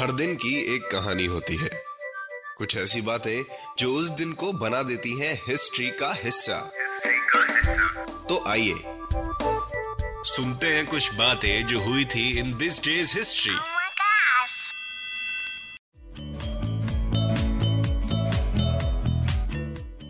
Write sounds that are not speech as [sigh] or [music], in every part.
हर दिन की एक कहानी होती है। कुछ ऐसी बातें जो उस दिन को बना देती हैं हिस्ट्री का हिस्सा। तो आइए सुनते हैं कुछ बातें जो हुई थी इन दिस डेज़ हिस्ट्री!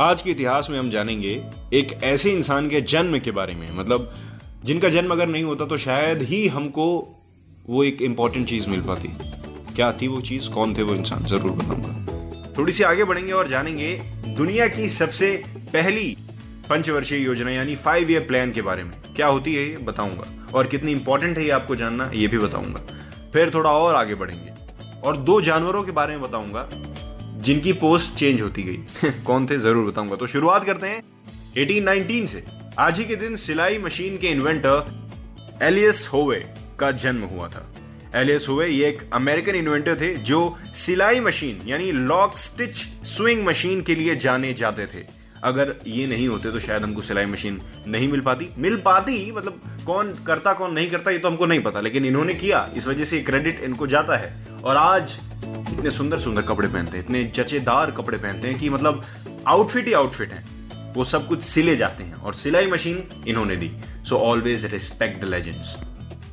आज के इतिहास में हम जानेंगे एक ऐसे इंसान के जन्म के बारे में मतलब जिनका जन्म अगर नहीं होता तो शायद ही हमको वो एक इंपॉर्टेंट चीज़ मिल पाती। क्या थी वो चीज़? कौन थे वो इंसान? ज़रूर बताऊँगा। थोड़ी सी आगे बढ़ेंगे और जानेंगे दुनिया की सबसे पहली पंचवर्षीय योजना, यानी फाइव ईयर प्लान के बारे में। क्या होती है ये? बताऊँगा। और कितनी इंपॉर्टेंट है ये आपको जानना, ये भी बताऊँगा। फिर थोड़ा और आगे बढ़ेंगे। और दो जानवरों के बारे में बताऊँगा, जिनकी पोस्ट चेंज होती गई। [laughs] कौन थे? ज़रूर बताऊँगा। तो शुरुआत करते हैं 1819 से। आज ही के दिन सिलाई मशीन के इन्वेंटर एलियस होवे का जन्म हुआ था। एलियस होवे ये एक अमेरिकन इन्वेंटर थे जो सिलाई मशीन, यानी लॉक स्टिच स्विंग मशीन के लिए जाने जाते थे। अगर ये नहीं होते तो शायद हमको सिलाई मशीन नहीं मिल पाती। मिल पाती मतलब कौन करता, कौन नहीं करता, ये तो हमको नहीं पता, लेकिन इन्होंने किया। इस वजह से क्रेडिट इनको जाता है। और आज इतने सुंदर सुंदर कपड़े पहनते हैं, इतने जचेदार कपड़े पहनते हैं कि मतलब आउटफिट ही आउटफिट है। वो सब कुछ सिले जाते हैं और सिलाई मशीन इन्होंने दी। So always respect the legends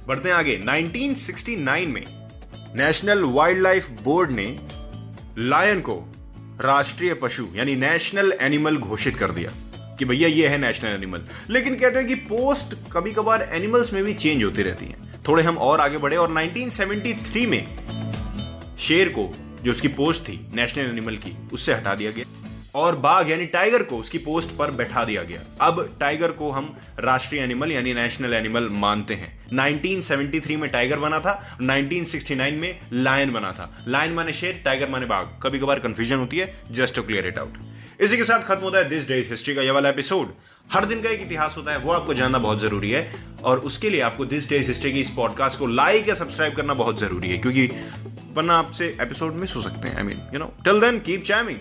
बढ़ते हैं आगे। 1969 में नेशनल वाइल्ड लाइफ बोर्ड ने लायन को राष्ट्रीय पशु, यानी नेशनल एनिमल घोषित कर दिया कि भैया ये है नेशनल एनिमल लेकिन कहते हैं कि पोस्ट कभी कभार एनिमल्स में भी चेंज होती रहती हैं। थोड़े हम और आगे बढ़े और 1973 में शेर को, जो उसकी पोस्ट थी नेशनल एनिमल की, उससे हटा दिया गया। और बाघ यानी टाइगर को उसकी पोस्ट पर बैठा दिया गया। अब टाइगर को हम राष्ट्रीय एनिमल यानी नेशनल एनिमल मानते हैं। 1973 में टाइगर बना था 1969 में लायन बना था। लायन माने शेर टाइगर माने बाघ। कभी कभार कंफ्यूजन होती है just to clear it out इसी के साथ खत्म होता है दिस डे हिस्ट्री का ये वाला एपिसोड हर दिन का एक इतिहास होता है, वो आपको जानना बहुत ज़रूरी है। और उसके लिए आपको दिस डेज़ हिस्ट्री की इस पॉडकास्ट को लाइक या सब्सक्राइब करना बहुत ज़रूरी है, क्योंकि वरना आपसे एपिसोड मिस हो सकते हैं I mean you know till then keep charming